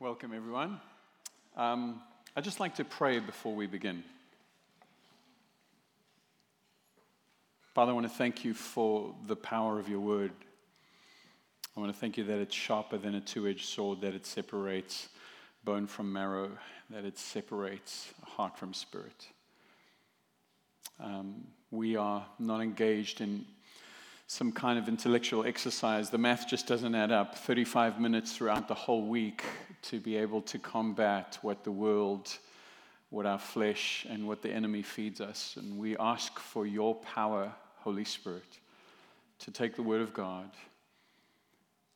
Welcome, everyone. Um, I'd just like to pray before we begin. Father, I want to thank you for the power of your word. I want to thank you that it's sharper than a two edged sword, that it separates bone from marrow, that it separates heart from spirit. Um, we are not engaged in some kind of intellectual exercise. The math just doesn't add up. 35 minutes throughout the whole week to be able to combat what the world, what our flesh, and what the enemy feeds us. And we ask for your power, Holy Spirit, to take the word of God,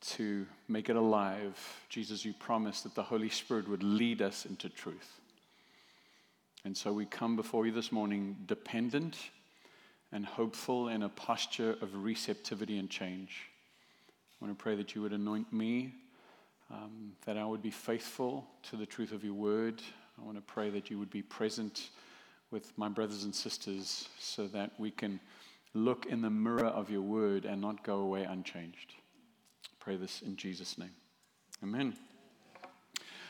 to make it alive. Jesus, you promised that the Holy Spirit would lead us into truth. And so we come before you this morning dependent and hopeful in a posture of receptivity and change. I want to pray that you would anoint me, um, that I would be faithful to the truth of your word. I want to pray that you would be present with my brothers and sisters so that we can look in the mirror of your word and not go away unchanged. Pray this in Jesus' name. Amen.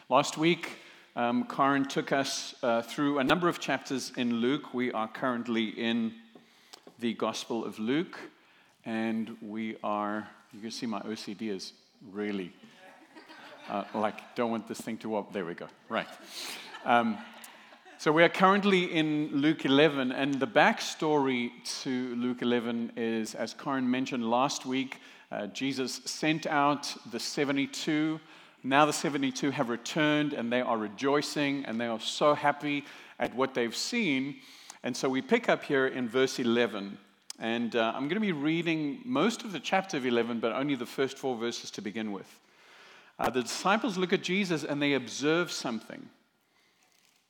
Last week, um, Karen took us uh, through a number of chapters in Luke. We are currently in the Gospel of Luke, and we are, you can see my OCD is really, uh, like, don't want this thing to up. There we go. Right. Um, so we are currently in Luke 11, and the backstory to Luke 11 is, as Karen mentioned last week, uh, Jesus sent out the 72. Now the 72 have returned, and they are rejoicing, and they are so happy at what they've seen. And so we pick up here in verse 11. And uh, I'm going to be reading most of the chapter of 11, but only the first four verses to begin with. Uh, the disciples look at Jesus and they observe something.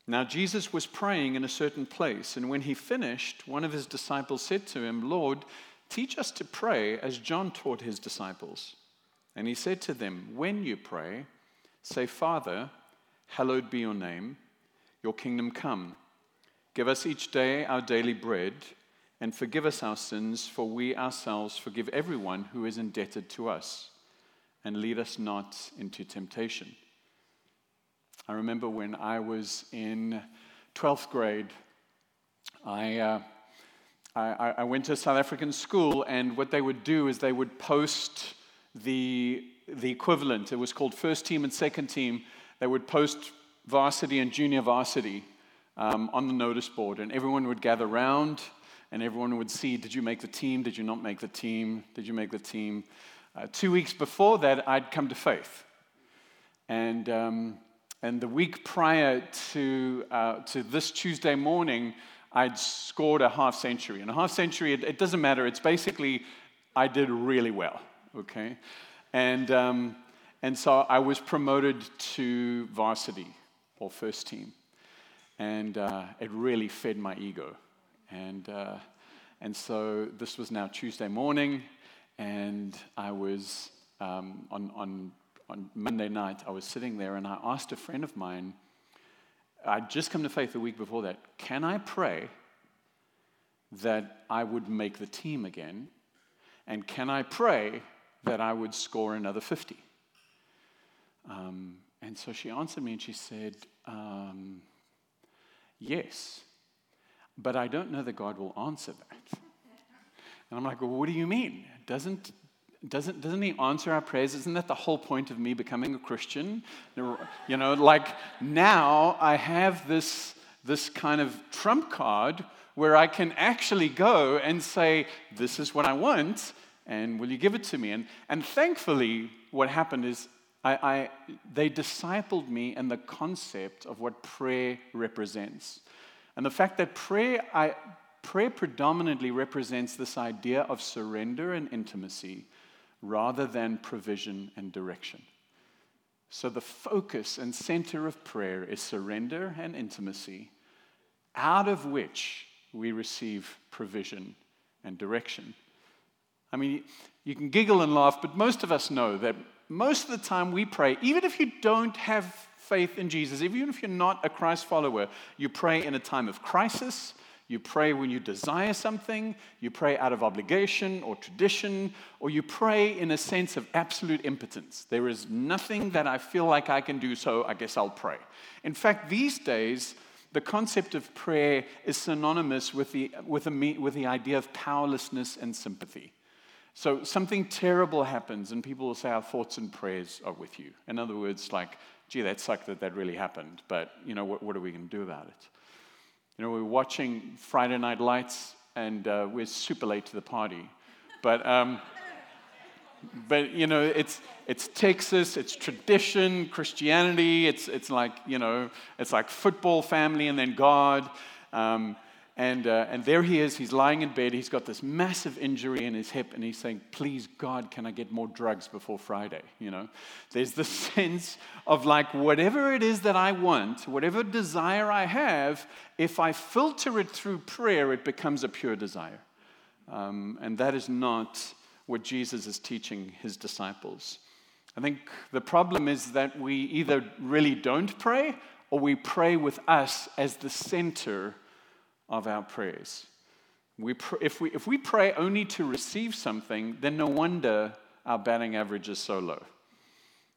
Now, Jesus was praying in a certain place, and when he finished, one of his disciples said to him, Lord, teach us to pray as John taught his disciples. And he said to them, When you pray, say, Father, hallowed be your name, your kingdom come. Give us each day our daily bread, and forgive us our sins, for we ourselves forgive everyone who is indebted to us. And lead us not into temptation. I remember when I was in 12th grade, I, uh, I, I, went to a South African school, and what they would do is they would post the, the equivalent. It was called first team and second team. They would post varsity and junior varsity um, on the notice board, and everyone would gather around and everyone would see did you make the team? Did you not make the team? Did you make the team? Uh, two weeks before that, I'd come to faith. And, um, and the week prior to, uh, to this Tuesday morning, I'd scored a half century. And a half century, it, it doesn't matter. It's basically, I did really well, okay? And, um, and so I was promoted to varsity or first team and uh, it really fed my ego. And, uh, and so this was now Tuesday morning, and I was um, on, on, on Monday night, I was sitting there and I asked a friend of mine, I'd just come to faith a week before that, can I pray that I would make the team again? And can I pray that I would score another 50? Um, and so she answered me and she said, um, Yes. But I don't know that God will answer that. And I'm like, well, what do you mean? Doesn't, doesn't, doesn't he answer our prayers? Isn't that the whole point of me becoming a Christian? You know, like now I have this, this kind of trump card where I can actually go and say, this is what I want, and will you give it to me? And, and thankfully, what happened is I, I, they discipled me in the concept of what prayer represents. And the fact that prayer, I, prayer predominantly represents this idea of surrender and intimacy rather than provision and direction. So the focus and center of prayer is surrender and intimacy, out of which we receive provision and direction. I mean, you can giggle and laugh, but most of us know that most of the time we pray, even if you don't have faith in Jesus, even if you're not a Christ follower, you pray in a time of crisis, you pray when you desire something, you pray out of obligation or tradition, or you pray in a sense of absolute impotence. There is nothing that I feel like I can do, so I guess I'll pray. In fact, these days, the concept of prayer is synonymous with the, with, the, with the idea of powerlessness and sympathy. So something terrible happens, and people will say, Our thoughts and prayers are with you. In other words, like, gee, that sucked that that really happened, but, you know, what, what are we going to do about it? You know, we're watching Friday Night Lights, and uh, we're super late to the party. But, um, but you know, it's, it's Texas, it's tradition, Christianity, it's, it's like, you know, it's like football, family, and then God. Um, and, uh, and there he is, he's lying in bed, he's got this massive injury in his hip, and he's saying, Please, God, can I get more drugs before Friday? You know, there's this sense of like, whatever it is that I want, whatever desire I have, if I filter it through prayer, it becomes a pure desire. Um, and that is not what Jesus is teaching his disciples. I think the problem is that we either really don't pray or we pray with us as the center of our prayers. We pr- if, we, if we pray only to receive something, then no wonder our batting average is so low.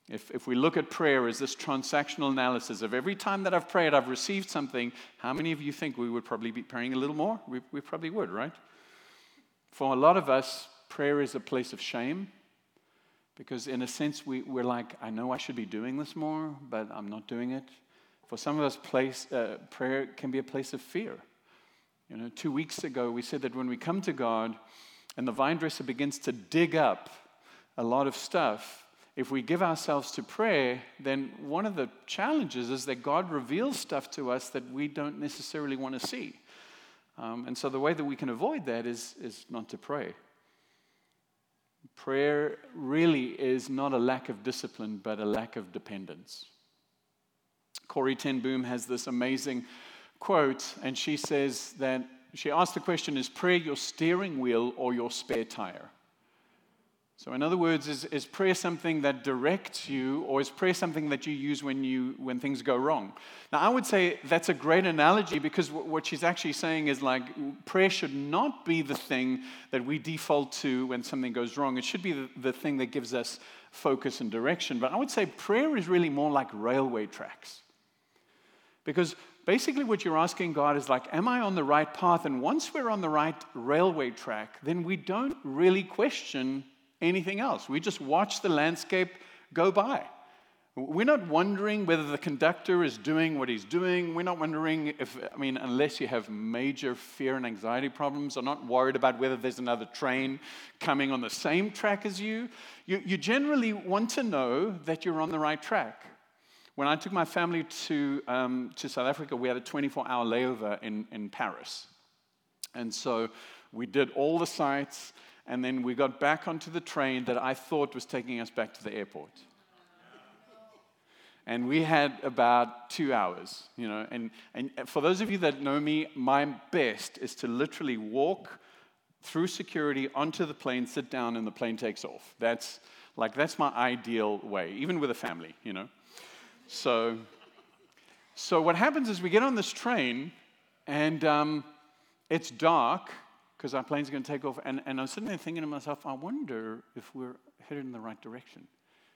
If, if we look at prayer as this transactional analysis of every time that I've prayed, I've received something, how many of you think we would probably be praying a little more? We, we probably would, right? For a lot of us, prayer is a place of shame because, in a sense, we, we're like, I know I should be doing this more, but I'm not doing it. For some of us, place, uh, prayer can be a place of fear. You know, two weeks ago, we said that when we come to God and the vine dresser begins to dig up a lot of stuff, if we give ourselves to prayer, then one of the challenges is that God reveals stuff to us that we don't necessarily want to see. Um, and so the way that we can avoid that is, is not to pray. Prayer really is not a lack of discipline, but a lack of dependence. Corrie Ten Boom has this amazing quote, and she says that she asked the question Is prayer your steering wheel or your spare tire? So, in other words, is, is prayer something that directs you, or is prayer something that you use when, you, when things go wrong? Now, I would say that's a great analogy because w- what she's actually saying is like prayer should not be the thing that we default to when something goes wrong. It should be the, the thing that gives us focus and direction. But I would say prayer is really more like railway tracks. Because basically what you're asking God is like, am I on the right path? And once we're on the right railway track, then we don't really question anything else. We just watch the landscape go by. We're not wondering whether the conductor is doing what he's doing. We're not wondering if, I mean, unless you have major fear and anxiety problems, or not worried about whether there's another train coming on the same track as you. You, you generally want to know that you're on the right track. When I took my family to, um, to South Africa, we had a 24 hour layover in, in Paris. And so we did all the sites, and then we got back onto the train that I thought was taking us back to the airport. And we had about two hours, you know. And, and for those of you that know me, my best is to literally walk through security onto the plane, sit down, and the plane takes off. That's like that's my ideal way, even with a family, you know. So, so what happens is we get on this train, and um, it's dark because our plane's going to take off. And, and I'm sitting there thinking to myself, I wonder if we're headed in the right direction.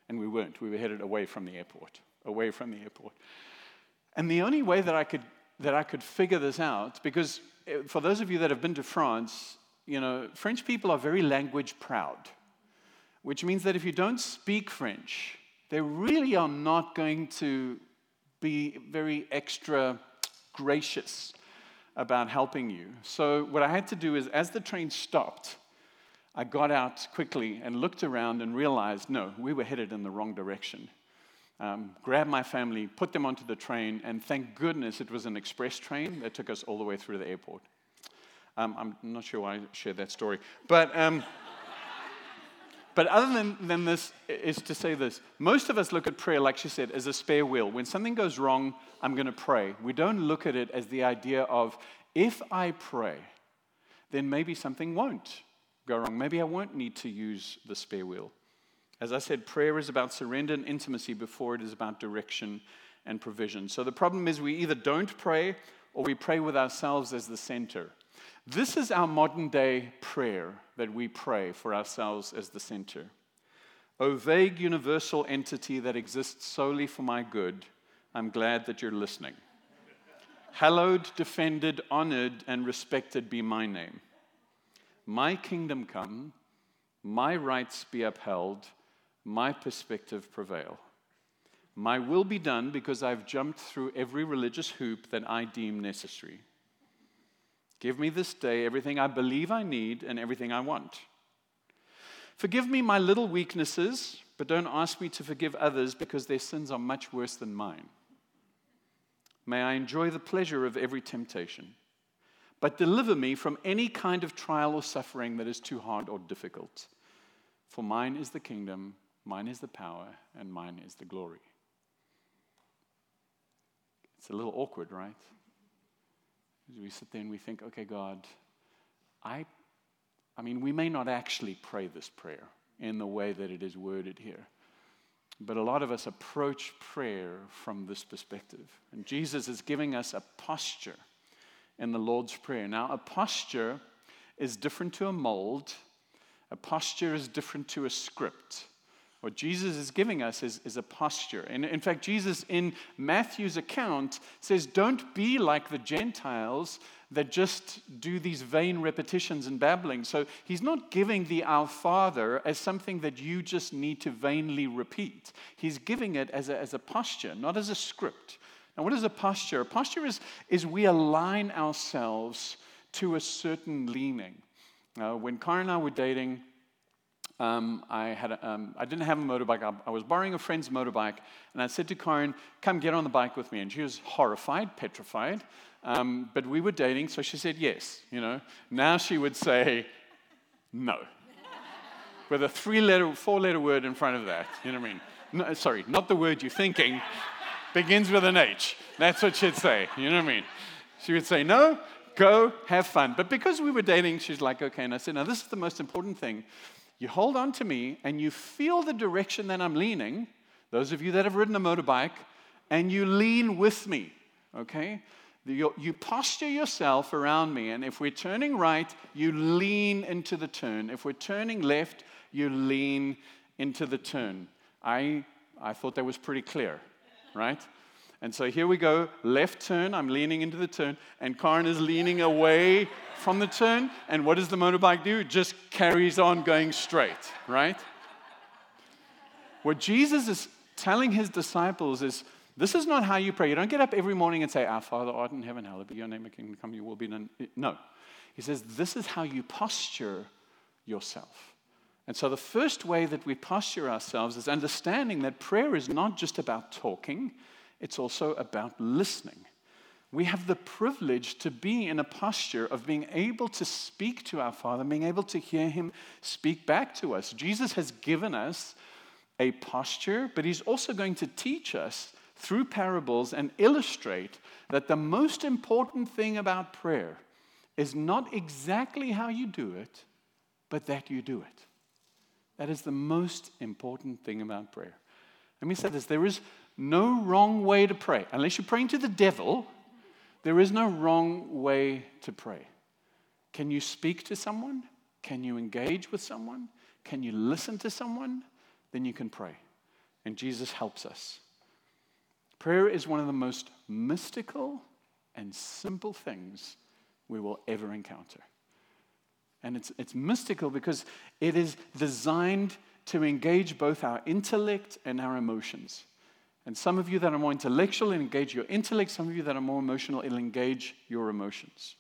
And we weren't. We were headed away from the airport, away from the airport. And the only way that I could that I could figure this out, because eh, for those of you that have been to France, you know, French people are very language proud, which means that if you don't speak French, they really are not going to be very extra gracious about helping you. So, what I had to do is, as the train stopped, I got out quickly and looked around and realized no, we were headed in the wrong direction. Um, grabbed my family, put them onto the train, and thank goodness it was an express train that took us all the way through the airport. Um, I'm not sure why I shared that story, but. Um, but other than, than this, is to say this most of us look at prayer, like she said, as a spare wheel. When something goes wrong, I'm going to pray. We don't look at it as the idea of if I pray, then maybe something won't go wrong. Maybe I won't need to use the spare wheel. As I said, prayer is about surrender and intimacy before it is about direction and provision. So the problem is we either don't pray or we pray with ourselves as the center. This is our modern day prayer that we pray for ourselves as the center. O vague universal entity that exists solely for my good, I'm glad that you're listening. Hallowed, defended, honored, and respected be my name. My kingdom come, my rights be upheld, my perspective prevail. My will be done because I've jumped through every religious hoop that I deem necessary. Give me this day everything I believe I need and everything I want. Forgive me my little weaknesses, but don't ask me to forgive others because their sins are much worse than mine. May I enjoy the pleasure of every temptation, but deliver me from any kind of trial or suffering that is too hard or difficult. For mine is the kingdom, mine is the power, and mine is the glory. It's a little awkward, right? We sit there and we think, okay, God, I, I mean, we may not actually pray this prayer in the way that it is worded here. But a lot of us approach prayer from this perspective. And Jesus is giving us a posture in the Lord's Prayer. Now, a posture is different to a mold, a posture is different to a script. What Jesus is giving us is, is a posture. And in fact, Jesus in Matthew's account says, Don't be like the Gentiles that just do these vain repetitions and babbling. So he's not giving the Our Father as something that you just need to vainly repeat. He's giving it as a, as a posture, not as a script. Now, what is a posture? A posture is, is we align ourselves to a certain leaning. Uh, when Karen and I were dating, um, I, had a, um, I didn't have a motorbike. I, I, was borrowing a friend's motorbike, and I said to Karen, Come get on the bike with me. And she was horrified, petrified. Um, but we were dating, so she said yes. You know, now she would say no, with a three-letter, four-letter word in front of that. You know what I mean? No, sorry, not the word you're thinking. Begins with an H. That's what she'd say. You know what I mean? She would say no, go, have fun. But because we were dating, she's like, okay. And I said, now this is the most important thing. You hold on to me and you feel the direction that I'm leaning. Those of you that have ridden a motorbike, and you lean with me, okay? You, posture yourself around me, and if we're turning right, you lean into the turn. If we're turning left, you lean into the turn. I, I thought that was pretty clear, right? And so here we go left turn, I'm leaning into the turn, and Karen is leaning away from the turn. And what does the motorbike do? It just carries on going straight, right? What Jesus is telling his disciples is this is not how you pray. You don't get up every morning and say, Our Father art in heaven, hallowed be your name, kingdom come, you will be done. No. He says, This is how you posture yourself. And so the first way that we posture ourselves is understanding that prayer is not just about talking, it's also about listening. We have the privilege to be in a posture of being able to speak to our Father, being able to hear Him speak back to us. Jesus has given us a posture, but He's also going to teach us through parables and illustrate that the most important thing about prayer is not exactly how you do it, but that you do it. That is the most important thing about prayer. Let me say this there is no wrong way to pray. Unless you're praying to the devil, there is no wrong way to pray. Can you speak to someone? Can you engage with someone? Can you listen to someone? Then you can pray. And Jesus helps us. Prayer is one of the most mystical and simple things we will ever encounter. And it's, it's mystical because it is designed to engage both our intellect and our emotions. And some of you that are more intellectual engage your intellect, some of you that are more emotional, it'll engage your emotions.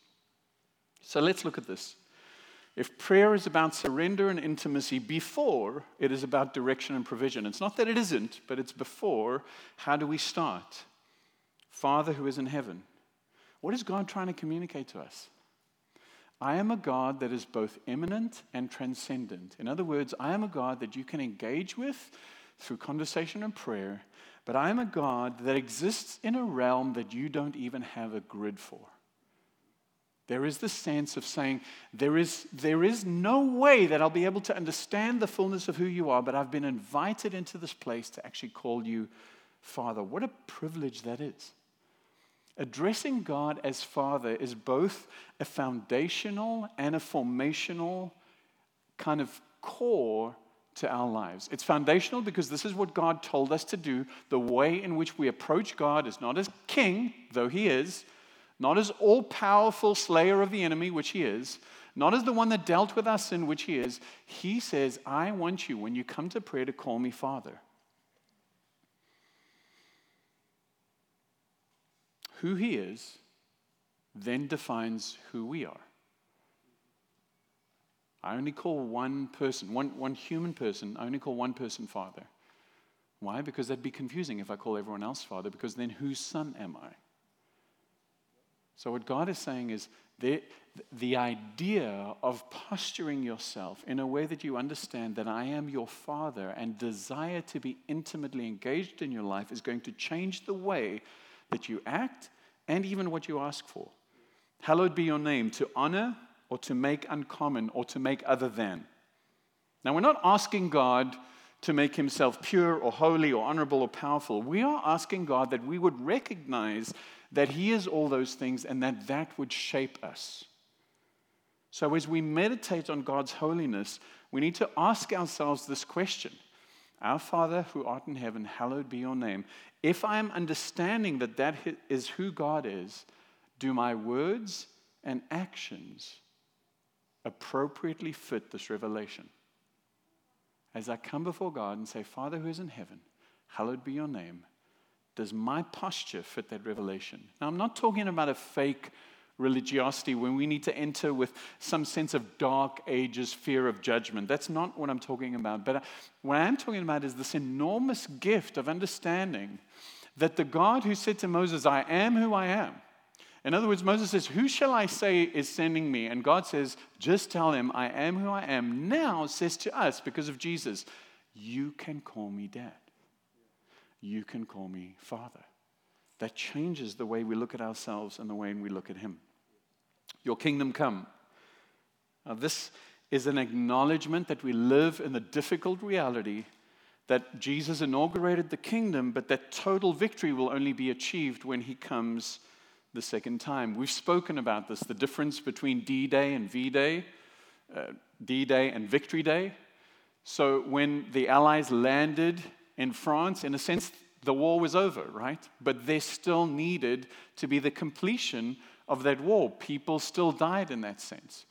So let's look at this. If prayer is about surrender and intimacy before it is about direction and provision, it's not that it isn't, but it's before, how do we start? Father who is in heaven. What is God trying to communicate to us? I am a God that is both immanent and transcendent. In other words, I am a God that you can engage with through conversation and prayer but I am a God that exists in a realm that you don't even have a grid for. There is the sense of saying, there is, there is no way that I'll be able to understand the fullness of who you are, but I've been invited into this place to actually call you Father. What a privilege that is. addressing God as Father is both a foundational and a formational kind of core to our lives. It's foundational because this is what God told us to do. The way in which we approach God is not as king, though he is, not as all powerful slayer of the enemy, which he is, not as the one that dealt with our sin, which he is. He says, I want you, when you come to prayer, to call me Father. Who he is then defines who we are. I only call one person, one, one human person, I only call one person Father. Why? Because that'd be confusing if I call everyone else Father, because then whose son am I? So, what God is saying is the, the idea of posturing yourself in a way that you understand that I am your Father and desire to be intimately engaged in your life is going to change the way that you act and even what you ask for. Hallowed be your name, to honor or to make uncommon or to make other than. Now, we're not asking God to make himself pure or holy or honorable or powerful. We are asking God that we would recognize that he is all those things and that that would shape us. So, as we meditate on God's holiness, we need to ask ourselves this question Our Father who art in heaven, hallowed be your name. If I am understanding that that is who God is, do my words and actions appropriately fit this revelation. As I come before God and say, Father who is in heaven, hallowed be your name, does my posture fit that revelation? Now, I'm not talking about a fake religiosity when we need to enter with some sense of dark ages fear of judgment. That's not what I'm talking about. But what I am talking about is this enormous gift of understanding that the God who said to Moses, I am who I am, in other words, Moses says, Who shall I say is sending me? And God says, Just tell him, I am who I am. Now says to us, because of Jesus, You can call me dad. You can call me father. That changes the way we look at ourselves and the way we look at him. Your kingdom come. Now, this is an acknowledgement that we live in the difficult reality that Jesus inaugurated the kingdom, but that total victory will only be achieved when he comes the second time. We've spoken about this the difference between D Day and V Day, uh, D Day and Victory Day. So when the Allies landed in France, in a sense, the war was over, right? But there still needed to be the completion of that war. People still died in that sense.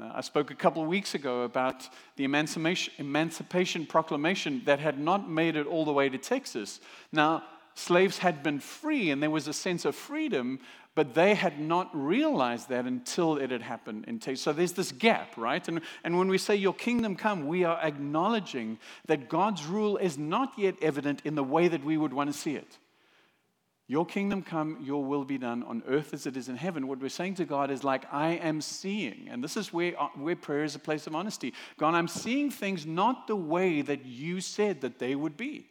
Uh, I spoke a couple of weeks ago about the Emancipation, Emancipation Proclamation that had not made it all the way to Texas. Now, slaves had been free and there was a sense of freedom, but they had not realized that until it had happened in Texas. So there's this gap, right? And, and when we say your kingdom come, we are acknowledging that God's rule is not yet evident in the way that we would want to see it. Your kingdom come, your will be done on earth as it is in heaven. What we're saying to God is like, I am seeing. And this is where, uh, where prayer is a place of honesty. God, I'm seeing things not the way that you said that they would be.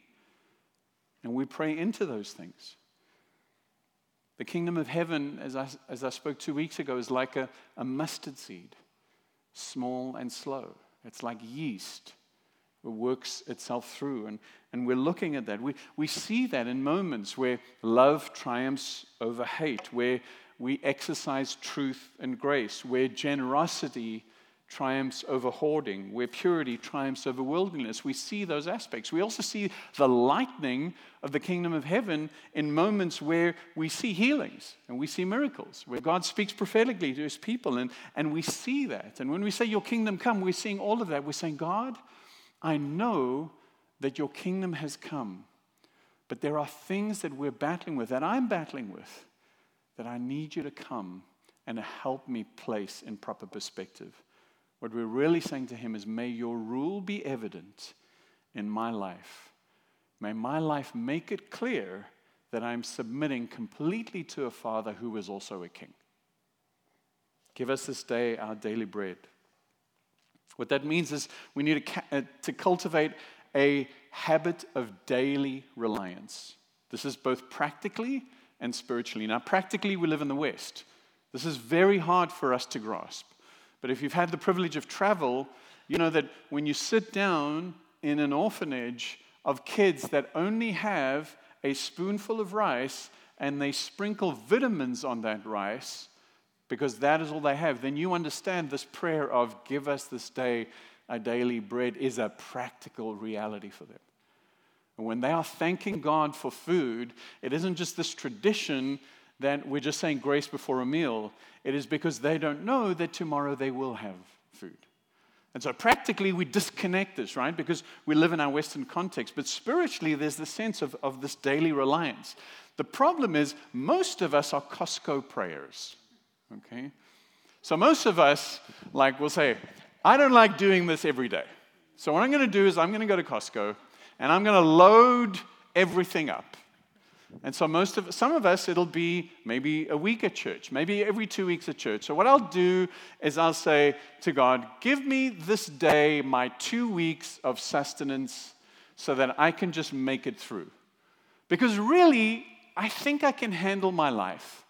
And we pray into those things. The kingdom of heaven, as I, as I spoke two weeks ago, is like a, a mustard seed, small and slow. It's like yeast. It works itself through. And, and we're looking at that. We, we see that in moments where love triumphs over hate, where we exercise truth and grace, where generosity triumphs over hoarding, where purity triumphs over worldliness. We see those aspects. We also see the lightning of the kingdom of heaven in moments where we see healings and we see miracles, where God speaks prophetically to his people, and, and we see that. And when we say, Your kingdom come, we're seeing all of that. We're saying, God, I know that your kingdom has come, but there are things that we're battling with, that I'm battling with, that I need you to come and help me place in proper perspective. What we're really saying to him is, May your rule be evident in my life. May my life make it clear that I'm submitting completely to a Father who is also a King. Give us this day our daily bread. What that means is we need to, uh, to cultivate a habit of daily reliance. This is both practically and spiritually. Now, practically, we live in the West. This is very hard for us to grasp. But if you've had the privilege of travel, you know that when you sit down in an orphanage of kids that only have a spoonful of rice and they sprinkle vitamins on that rice because that is all they have, then you understand this prayer of give us this day our daily bread is a practical reality for them. And when they are thanking God for food, it isn't just this tradition that we're just saying grace before a meal. It is because they don't know that tomorrow they will have food. And so practically we disconnect this, right? Because we live in our Western context. But spiritually, there's the sense of, of this daily reliance. The problem is, most of us are Costco prayers, okay? So most of us, like, will say, I don't like doing this every day. So what I'm going to do is I'm going to go to Costco and I'm going to load everything up. And so most of some of us it'll be maybe a week at church, maybe every 2 weeks at church. So what I'll do is I'll say to God, "Give me this day my 2 weeks of sustenance so that I can just make it through." Because really, I think I can handle my life.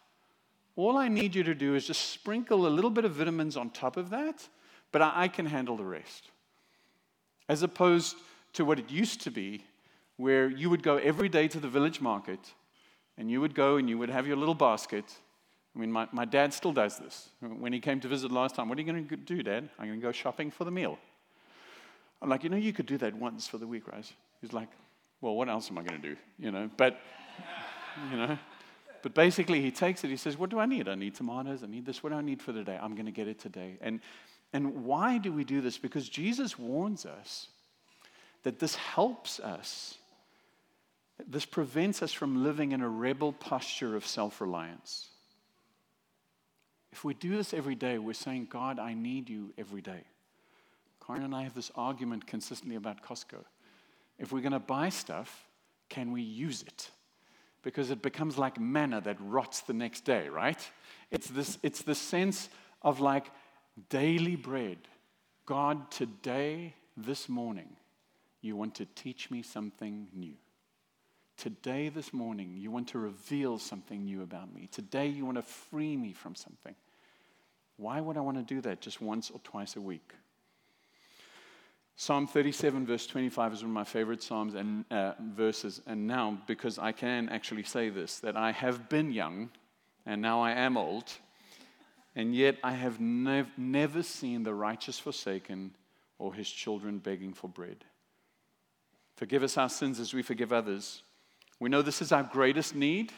All I need you to do is just sprinkle a little bit of vitamins on top of that, but I can handle the rest. As opposed to what it used to be, where you would go every day to the village market and you would go and you would have your little basket. I mean, my, my dad still does this. When he came to visit last time, what are you going to do, Dad? I'm going to go shopping for the meal. I'm like, you know, you could do that once for the week, right? He's like, well, what else am I going to do? You know, but, you know, but basically he takes it. He says, what do I need? I need tomatoes. I need this. What do I need for the day? I'm going to get it today. And, and why do we do this? Because Jesus warns us that this helps us. This prevents us from living in a rebel posture of self reliance. If we do this every day, we're saying, God, I need you every day. Karen and I have this argument consistently about Costco. If we're going to buy stuff, can we use it? Because it becomes like manna that rots the next day, right? It's this, it's the sense of like daily bread. God, today, this morning, you want to teach me something new. Today, this morning, you want to reveal something new about me. Today, you want to free me from something. Why would I want to do that just once or twice a week? Psalm 37, verse 25, is one of my favorite Psalms and uh, verses. And now, because I can actually say this, that I have been young and now I am old, and yet I have nev- never seen the righteous forsaken or his children begging for bread. Forgive us our sins as we forgive others. We know this is our greatest need,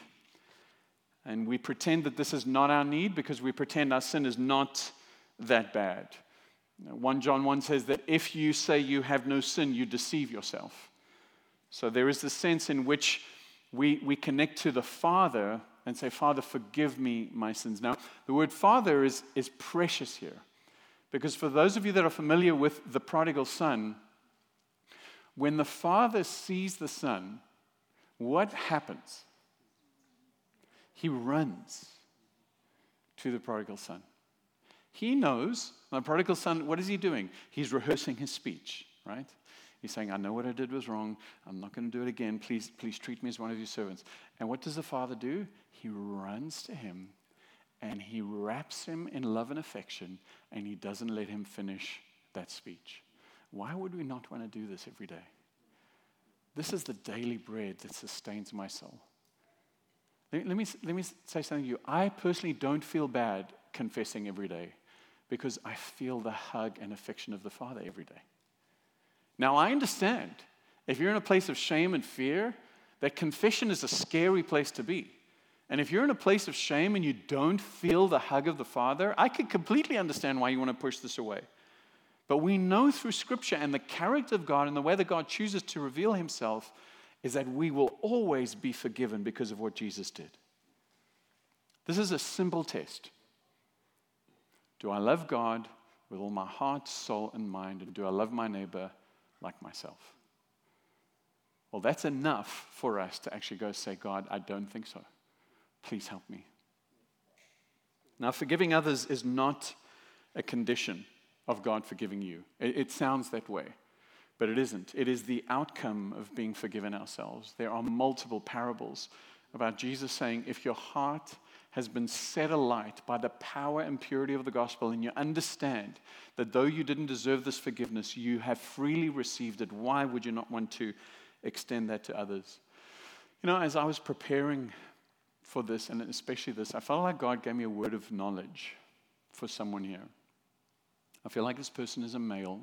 and we pretend that this is not our need because we pretend our sin is not that bad. 1 John 1 says that if you say you have no sin, you deceive yourself. So there is the sense in which we, we connect to the Father and say, Father, forgive me my sins. Now, the word Father is, is precious here because for those of you that are familiar with the prodigal son, when the father sees the son, what happens? He runs to the prodigal son. He knows the prodigal son, what is he doing? He's rehearsing his speech, right? He's saying, I know what I did was wrong. I'm not going to do it again. Please, please treat me as one of your servants. And what does the father do? He runs to him and he wraps him in love and affection and he doesn't let him finish that speech. Why would we not want to do this every day? This is the daily bread that sustains my soul. Let me, let me say something to you. I personally don't feel bad confessing every day because I feel the hug and affection of the Father every day. Now, I understand if you're in a place of shame and fear, that confession is a scary place to be. And if you're in a place of shame and you don't feel the hug of the Father, I could completely understand why you want to push this away. But we know through Scripture and the character of God and the way that God chooses to reveal Himself is that we will always be forgiven because of what Jesus did. This is a simple test. Do I love God with all my heart, soul, and mind? And do I love my neighbor like myself? Well, that's enough for us to actually go say, God, I don't think so. Please help me. Now, forgiving others is not a condition of God forgiving you. It, it, sounds that way, but it isn't. It is the outcome of being forgiven ourselves. There are multiple parables about Jesus saying, if your heart has been set alight by the power and purity of the gospel, and you understand that though you didn't deserve this forgiveness, you have freely received it, why would you not want to extend that to others? You know, as I was preparing for this, and especially this. I felt like God gave me a word of knowledge for someone here. I feel like this person is a male,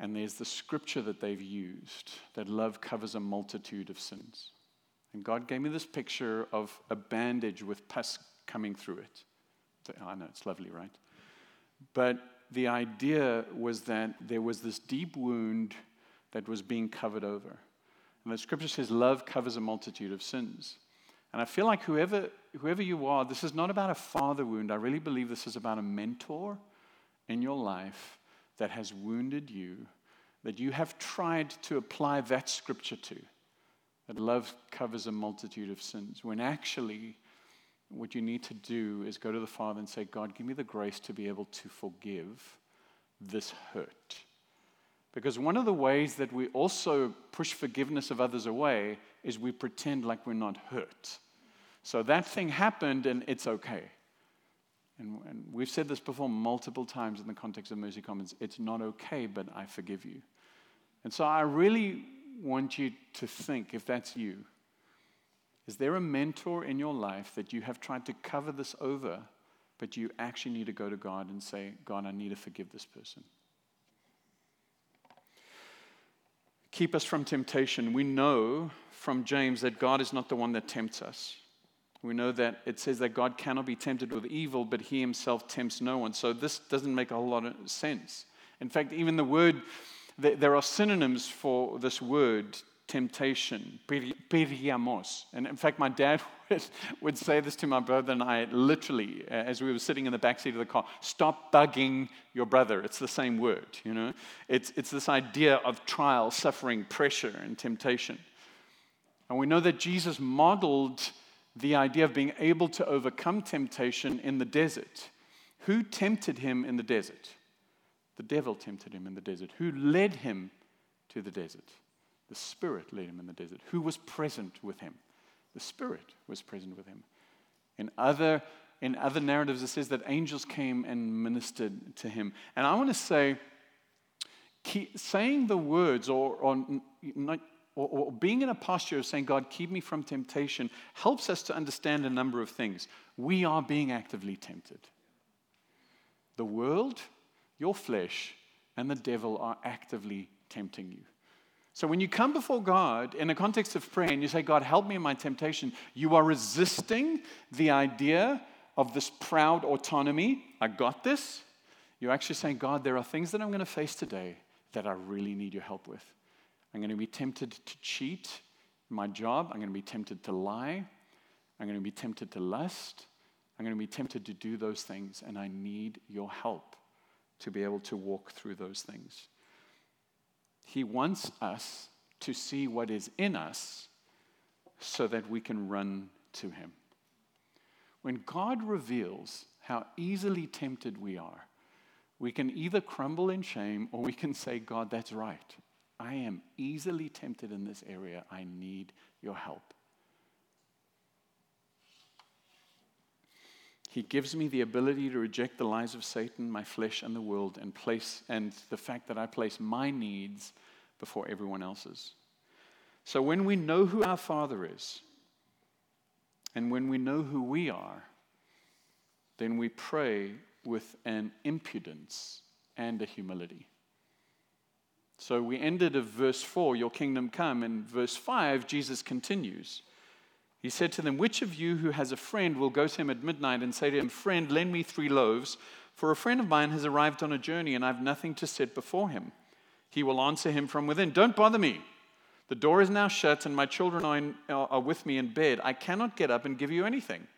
and there's the scripture that they've used that love covers a multitude of sins. And God gave me this picture of a bandage with pus coming through it. I know it's lovely, right? But the idea was that there was this deep wound that was being covered over. And the scripture says, Love covers a multitude of sins. And I feel like whoever, whoever you are, this is not about a father wound. I really believe this is about a mentor in your life that has wounded you, that you have tried to apply that scripture to. That love covers a multitude of sins. When actually, what you need to do is go to the Father and say, God, give me the grace to be able to forgive this hurt. Because one of the ways that we also push forgiveness of others away is we pretend like we're not hurt. So that thing happened and it's okay. And, and, we've said this before multiple times in the context of Mercy Commons it's not okay, but I forgive you. And so I really want you to think if that's you, is there a mentor in your life that you have tried to cover this over, but you actually need to go to God and say, God, I need to forgive this person? keep us from temptation. We know from James that God is not the one that tempts us. We know that it says that God cannot be tempted with evil, but he himself tempts no one. So this doesn't make a whole lot of sense. In fact, even the word, there are synonyms for this word temptation, peirasmos. And in fact, my dad would, say this to my brother and I literally uh, as we were sitting in the back seat of the car stop bugging your brother. It's the same word, you know? It's, it's this idea of trial, suffering, pressure, and temptation. And we know that Jesus modeled the idea of being able to overcome temptation in the desert. Who tempted him in the desert? The devil tempted him in the desert. Who led him to the desert? The Spirit led him in the desert. Who was present with him? The Spirit was present with him. In other, in other narratives, it says that angels came and ministered to him. And I want to say, saying the words or, or, not, or, or being in a posture of saying, God, keep me from temptation, helps us to understand a number of things. We are being actively tempted. The world, your flesh, and the devil are actively tempting you. So when you come before God in the context of prayer and you say, God, help me in my temptation, you are resisting the idea of this proud autonomy. I got this. You're actually saying, God, there are things that I'm going to face today that I really need your help with. I'm going to be tempted to cheat my job. I'm going to be tempted to lie. I'm going to be tempted to lust. I'm going to be tempted to do those things, and I need your help to be able to walk through those things. He wants us to see what is in us so that we can run to Him. When God reveals how easily tempted we are, we can either crumble in shame or we can say, God, that's right. I am easily tempted in this area. I need your help. He gives me the ability to reject the lies of Satan, my flesh, and the world, and place and the fact that I place my needs before everyone else's. So when we know who our Father is, and when we know who we are, then we pray with an impudence and a humility. So we ended of verse 4, your kingdom come. And verse 5, Jesus continues. He said to them, Which of you who has a friend will go to him at midnight and say to him, Friend, lend me three loaves, for a friend of mine has arrived on a journey and I have nothing to set before him? He will answer him from within, Don't bother me. The door is now shut and my children are, in, are with me in bed. I cannot get up and give you anything.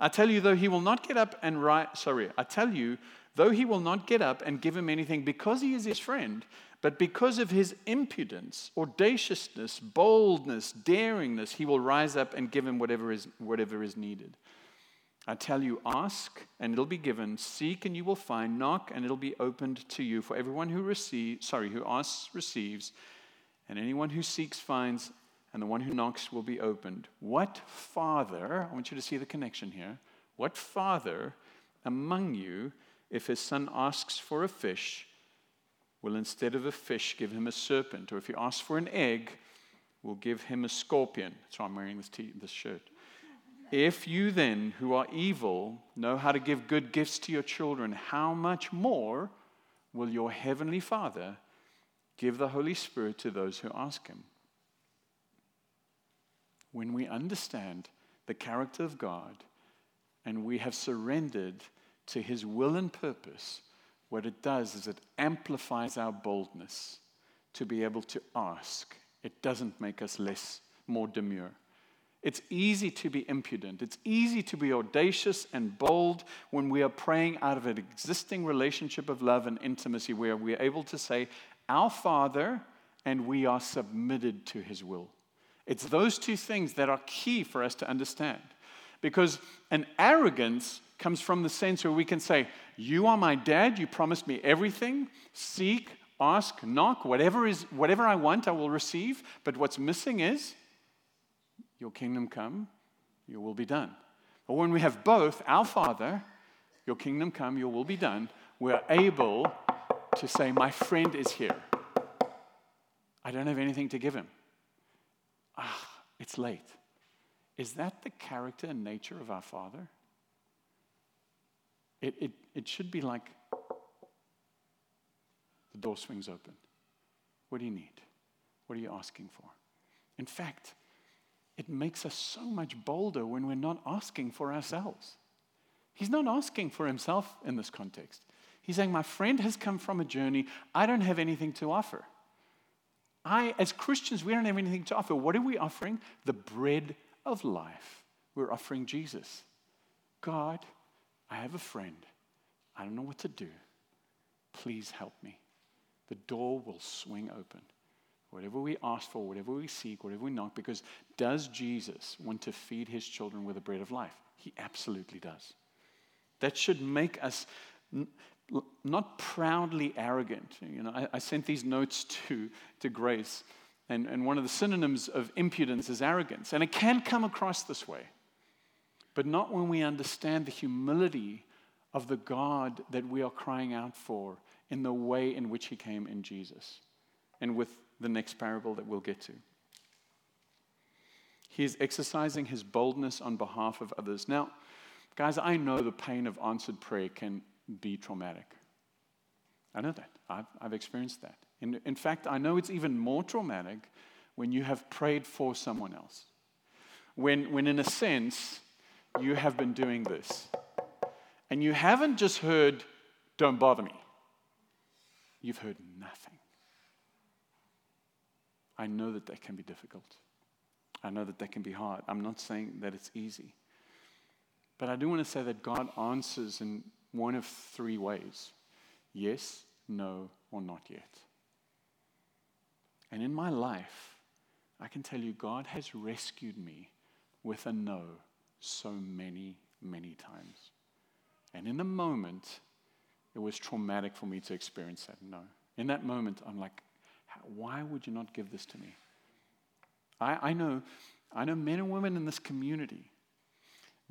I tell you, though he will not get up and write, sorry, I tell you, though he will not get up and give him anything because he is his friend, but because of his impudence, audaciousness, boldness, daringness, he will rise up and give him whatever is, whatever is needed. I tell you, ask and it'll be given, seek and you will find, knock and it'll be opened to you. For everyone who receives, sorry, who asks receives, and anyone who seeks finds, and the one who knocks will be opened. What father, I want you to see the connection here. What father among you, if his son asks for a fish, will instead of a fish give him a serpent, or if he asks for an egg, will give him a scorpion. That's why I'm wearing this, this shirt. If you then, who are evil, know how to give good gifts to your children, how much more will your heavenly Father give the Holy Spirit to those who ask him? When we understand the character of God and we have surrendered to his will and purpose, what it does is it amplifies our boldness to be able to ask. It doesn't make us less, more demure. It's easy to be impudent. It's easy to be audacious and bold when we are praying out of an existing relationship of love and intimacy where we are able to say, Our Father, and we are submitted to His will. It's those two things that are key for us to understand. Because an arrogance comes from the sense where we can say, You are my dad, you promised me everything, seek, ask, knock, whatever, is, whatever I want, I will receive. But what's missing is, your kingdom come, your will be done. But when we have both, our Father, your kingdom come, your will be done, we're able to say, My friend is here. I don't have anything to give him. Ah, it's late. Is that the character and nature of our Father? It, it, it should be like the door swings open. What do you need? What are you asking for? In fact, it makes us so much bolder when we're not asking for ourselves. He's not asking for himself in this context. He's saying, My friend has come from a journey. I don't have anything to offer. I, as Christians, we don't have anything to offer. What are we offering? The bread of life. We're offering Jesus. God, I have a friend. I don't know what to do. Please help me. The door will swing open. Whatever we ask for, whatever we seek, whatever we knock, because does Jesus want to feed his children with the bread of life? He absolutely does. That should make us n- not proudly arrogant. You know, I, I, sent these notes to, to Grace, and, and one of the synonyms of impudence is arrogance. And it can come across this way, but not when we understand the humility of the God that we are crying out for in the way in which he came in Jesus and with the next parable that we'll get to. He is exercising his boldness on behalf of others. Now, guys, I know the pain of answered prayer can be traumatic. I know that. I've, I've experienced that. In, in fact, I know it's even more traumatic when you have prayed for someone else. When, when, in a sense, you have been doing this. And you haven't just heard, don't bother me. You've heard nothing. I know that that can be difficult. I know that that can be hard. I'm not saying that it's easy. But I do want to say that God answers in one of three ways yes, no, or not yet. And in my life, I can tell you, God has rescued me with a no so many, many times. And in the moment, it was traumatic for me to experience that no. In that moment, I'm like, why would you not give this to me? I, I, know, I know men and women in this community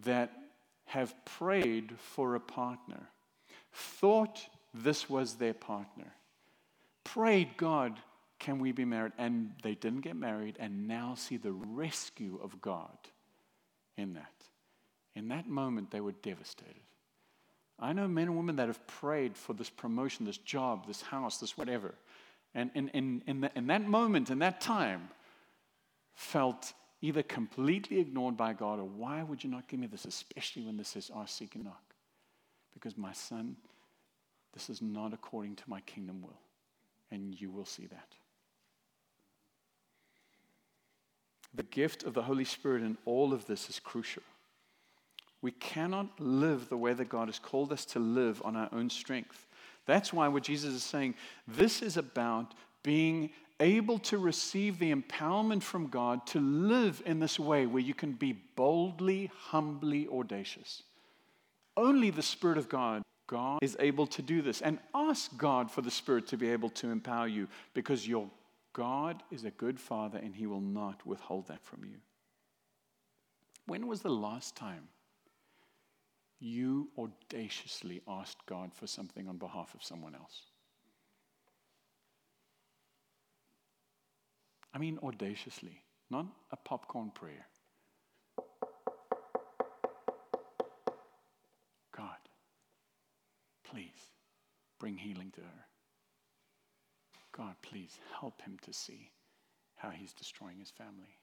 that have prayed for a partner, thought this was their partner, prayed, God, can we be married? And they didn't get married, and now see the rescue of God in that. In that moment, they were devastated. I know men and women that have prayed for this promotion, this job, this house, this whatever, and in, in, in, the, in that moment, in that time, felt either completely ignored by God or why would you not give me this, especially when this says, ask, oh, seek, and knock? Because my son, this is not according to my kingdom will. And you will see that. The gift of the Holy Spirit in all of this is crucial. We cannot live the way that God has called us to live on our own strength. That's why what Jesus is saying, this is about being able to receive the empowerment from God to live in this way where you can be boldly, humbly audacious. Only the Spirit of God, God is able to do this. And ask God for the Spirit to be able to empower you because your God is a good father and he will not withhold that from you. When was the last time you audaciously asked God for something on behalf of someone else? I mean, audaciously, not a popcorn prayer. God, please bring healing to her. God, please help him to see how he's destroying his family.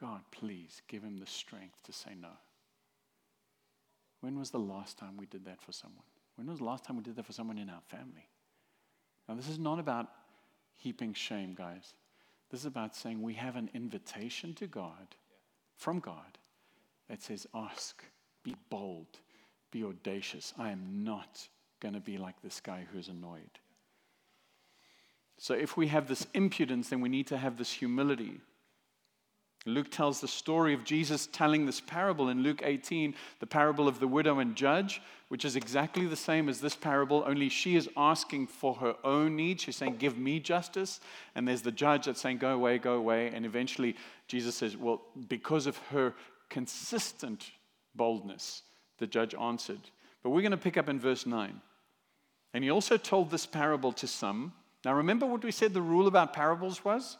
God, please give him the strength to say no. When was the last time we did that for someone? When was the last time we did that for someone in our family? Now, this is not about heaping shame, guys. This is about saying we have an invitation to God, from God, that says, Ask, be bold, be audacious. I am not going to be like this guy who's annoyed. So, if we have this impudence, then we need to have this humility. Luke tells the story of Jesus telling this parable in Luke 18, the parable of the widow and judge, which is exactly the same as this parable, only she is asking for her own needs. She's saying, Give me justice. And there's the judge that's saying, Go away, go away. And eventually Jesus says, Well, because of her consistent boldness, the judge answered. But we're going to pick up in verse 9. And he also told this parable to some. Now, remember what we said the rule about parables was?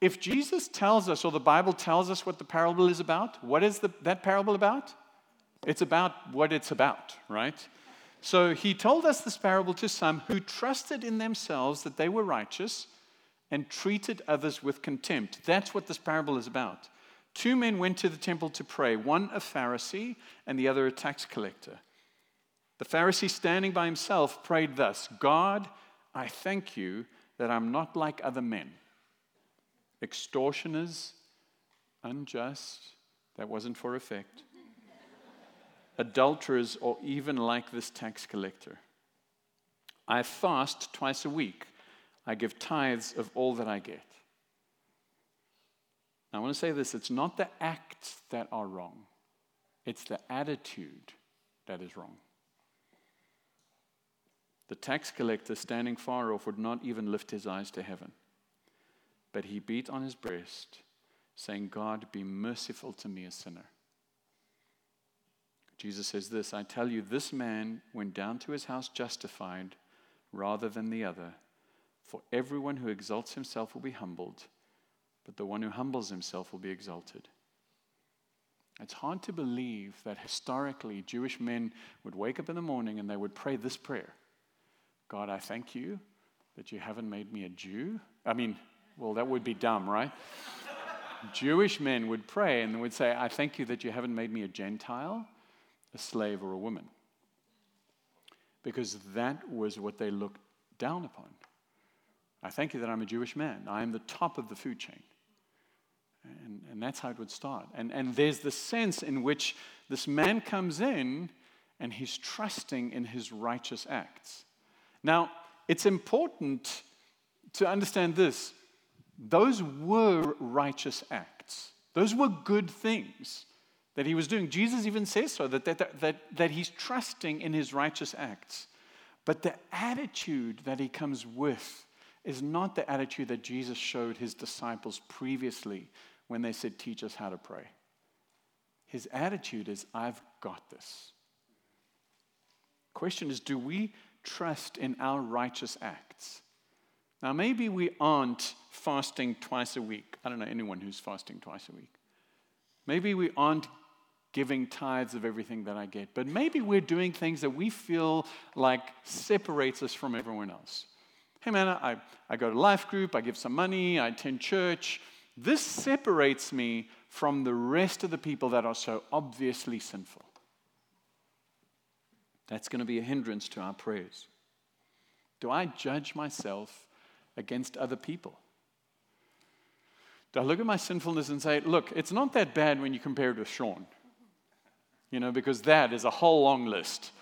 If Jesus tells us, or the Bible tells us what the parable is about, what is the, that parable about? It's about what it's about, right? So he told us this parable to some who trusted in themselves that they were righteous and treated others with contempt. That's what this parable is about. Two men went to the temple to pray, one a Pharisee and the other a tax collector. The Pharisee, standing by himself, prayed thus God, I thank you that I'm not like other men extortioners, unjust, that wasn't for effect, adulterers, or even like this tax collector. I fast twice a week. I give tithes of all that I get. Now, I want to say this it's not the acts that are wrong, it's the attitude that is wrong. The tax collector standing far off would not even lift his eyes to heaven but he beat on his breast, saying, God, be merciful to me, a sinner. Jesus says this I tell you, this man went down to his house justified rather than the other. For everyone who exalts himself will be humbled, but the one who humbles himself will be exalted. It's hard to believe that historically Jewish men would wake up in the morning and they would pray this prayer God, I thank you that you haven't made me a Jew. I mean, well, that would be dumb, right? Jewish men would pray and would say, I thank you that you haven't made me a Gentile, a slave, or a woman. Because that was what they looked down upon. I thank you that I'm a Jewish man. I am the top of the food chain. And, and that's how it would start. And, and there's the sense in which this man comes in and he's trusting in his righteous acts. Now, it's important to understand this those were righteous acts. Those were good things that he was doing. Jesus even says so, that, that, that, that he's trusting in his righteous acts. But the attitude that he comes with is not the attitude that Jesus showed his disciples previously when they said, Teach us how to pray. His attitude is, I've got this. Question is, do we trust in our righteous acts? Now, maybe we aren't fasting twice a week. I don't know anyone who's fasting twice a week. Maybe we aren't giving tithes of everything that I get, but maybe we're doing things that we feel like separates us from everyone else. Hey, man, I, I go to life group, I give some money, I attend church. This separates me from the rest of the people that are so obviously sinful. That's going to be a hindrance to our prayers. Do I judge myself against other people? Do I look at my sinfulness and say, look, it's not that bad when you compare it with Sean? You know, because that is a whole long list.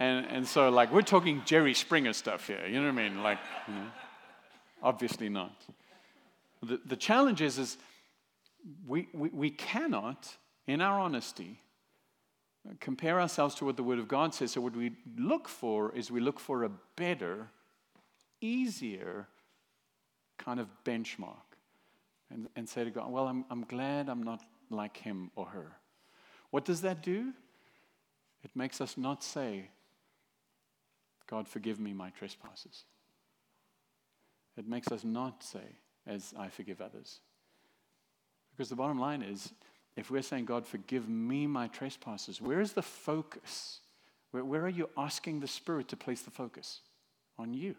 And, and so, like, we're talking Jerry Springer stuff here. You know what I mean? Like, you know, obviously not. The, the challenge is, is we, we, we cannot, in our honesty, compare ourselves to what the Word of God says. So, what we look for is we look for a better, easier, kind of benchmark and, and say to God, Well, I'm, I'm glad I'm not like him or her. What does that do? It makes us not say, God, forgive me my trespasses. It makes us not say, as I forgive others. Because the bottom line is, if we're saying, God, forgive me my trespasses, where is the focus? Where, where are you asking the Spirit to place the focus? On you.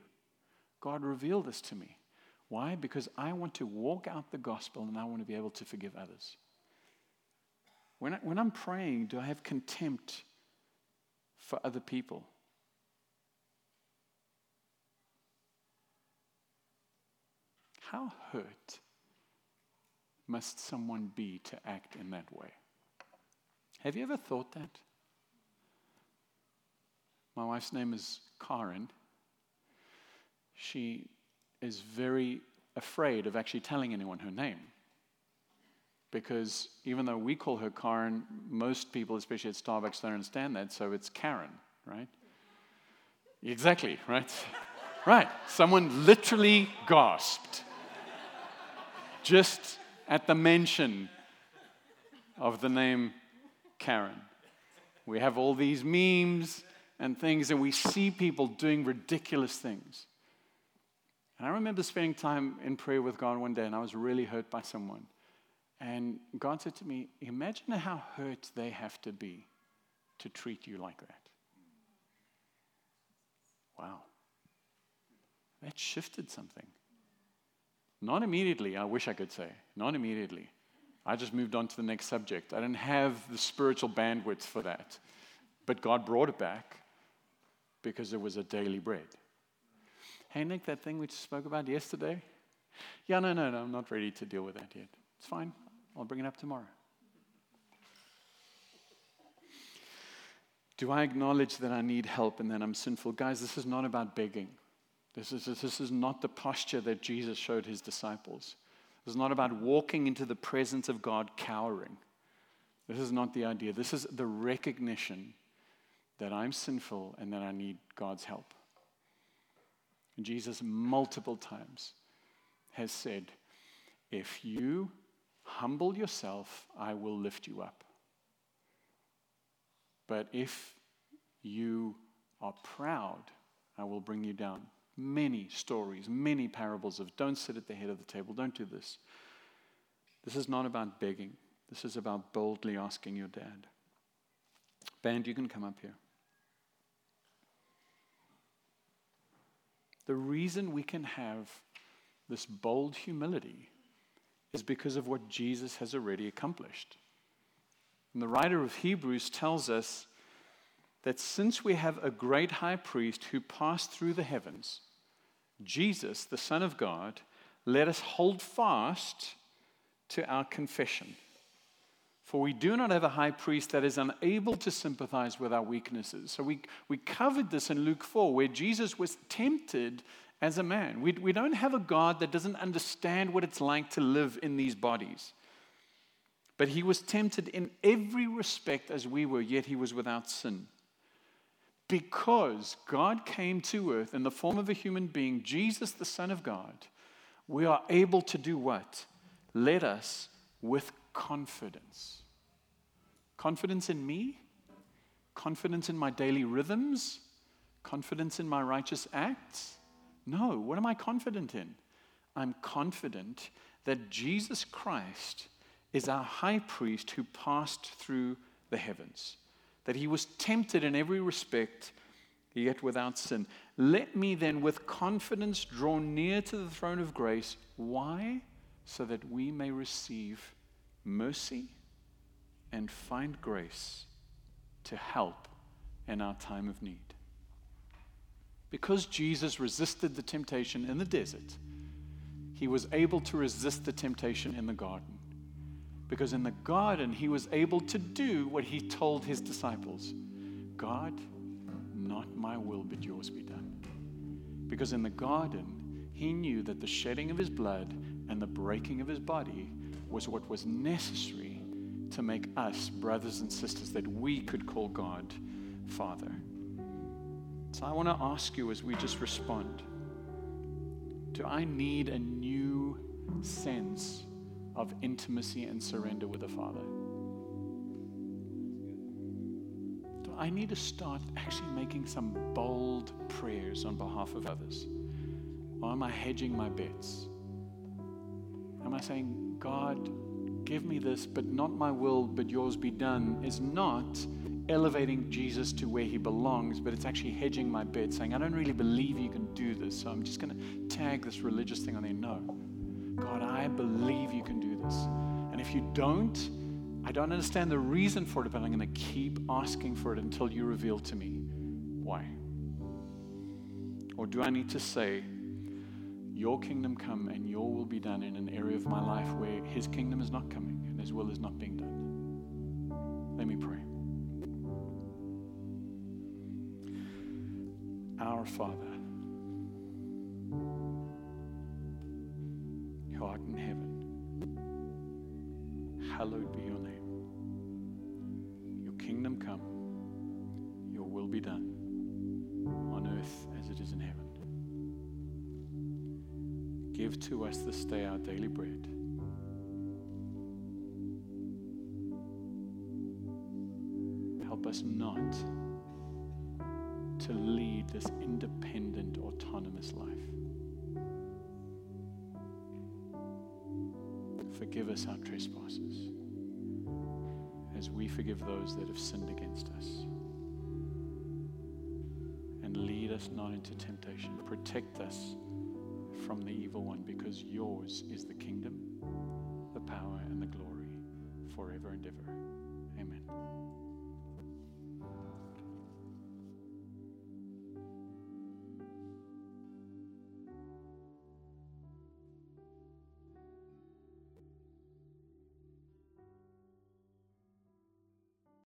God, reveal this to me. Why? Because I want to walk out the gospel and I want to be able to forgive others. When, I, when I'm praying, do I have contempt for other people? How hurt must someone be to act in that way? Have you ever thought that? My wife's name is Karen. She is very afraid of actually telling anyone her name. Because even though we call her Karen, most people, especially at Starbucks, don't understand that, so it's Karen, right? Exactly, right? right. Someone literally gasped just at the mention of the name Karen. We have all these memes and things, and we see people doing ridiculous things. And I remember spending time in prayer with God one day, and I was really hurt by someone. And God said to me, Imagine how hurt they have to be to treat you like that. Wow. That shifted something. Not immediately, I wish I could say. Not immediately. I just moved on to the next subject. I didn't have the spiritual bandwidth for that. But God brought it back because it was a daily bread. Hey, Nick, that thing we spoke about yesterday? Yeah, no, no, no, I'm not ready to deal with that yet. It's fine. I'll bring it up tomorrow. Do I acknowledge that I need help and that I'm sinful? Guys, this is not about begging. This is, this is not the posture that Jesus showed his disciples. This is not about walking into the presence of God cowering. This is not the idea. This is the recognition that I'm sinful and that I need God's help. And Jesus, multiple times, has said, If you humble yourself, I will lift you up. But if you are proud, I will bring you down. Many stories, many parables of don't sit at the head of the table, don't do this. This is not about begging, this is about boldly asking your dad. Band, you can come up here. The reason we can have this bold humility is because of what Jesus has already accomplished. And the writer of Hebrews tells us that since we have a great high priest who passed through the heavens, Jesus, the Son of God, let us hold fast to our confession. For we do not have a high priest that is unable to sympathize with our weaknesses. So we, we covered this in Luke 4, where Jesus was tempted as a man. We, we don't have a God that doesn't understand what it's like to live in these bodies. But he was tempted in every respect as we were, yet he was without sin. Because God came to earth in the form of a human being, Jesus, the Son of God, we are able to do what? Let us with confidence. Confidence in me, confidence in my daily rhythms, confidence in my righteous acts. No, what am I confident in? I'm confident that Jesus Christ is our high priest who passed through the heavens that he was tempted in every respect, yet without sin. Let me then, with confidence, draw near to the throne of grace. Why? So that we may receive mercy and find grace to help in our time of need. Because Jesus resisted the temptation in the desert, he was able to resist the temptation in the garden. Because in the garden, he was able to do what he told his disciples God, not my will, but yours be done. Because in the garden, he knew that the shedding of his blood and the breaking of his body was what was necessary to make us brothers and sisters that we could call God Father. So I want to ask you as we just respond do I need a new sense of intimacy and surrender with the Father. I need to start actually making some bold prayers on behalf of others? Or am I hedging my bets? Am I saying, God, give me this, but not my will, but yours be done, is not elevating Jesus to where he belongs, but it's actually hedging my bet, saying, I don't really believe you can do this, so I'm just going to tag this religious thing on there. No. God, I believe you can do this. And if you don't, I don't understand the reason for it, but I'm going to keep asking for it until you reveal to me why. Or do I need to say, Your kingdom come and your will be done in an area of my life where His kingdom is not coming and His will is not being done? Let me pray. Our Father, in heaven, hallowed be your name. Your kingdom come, your will be done on earth as it is in heaven. Give to us this day our daily bread. Help us not to lead this independent, autonomous life. Forgive us our trespasses as we forgive those that have sinned against us. And lead us not into temptation. Protect us from the evil one because yours is the kingdom,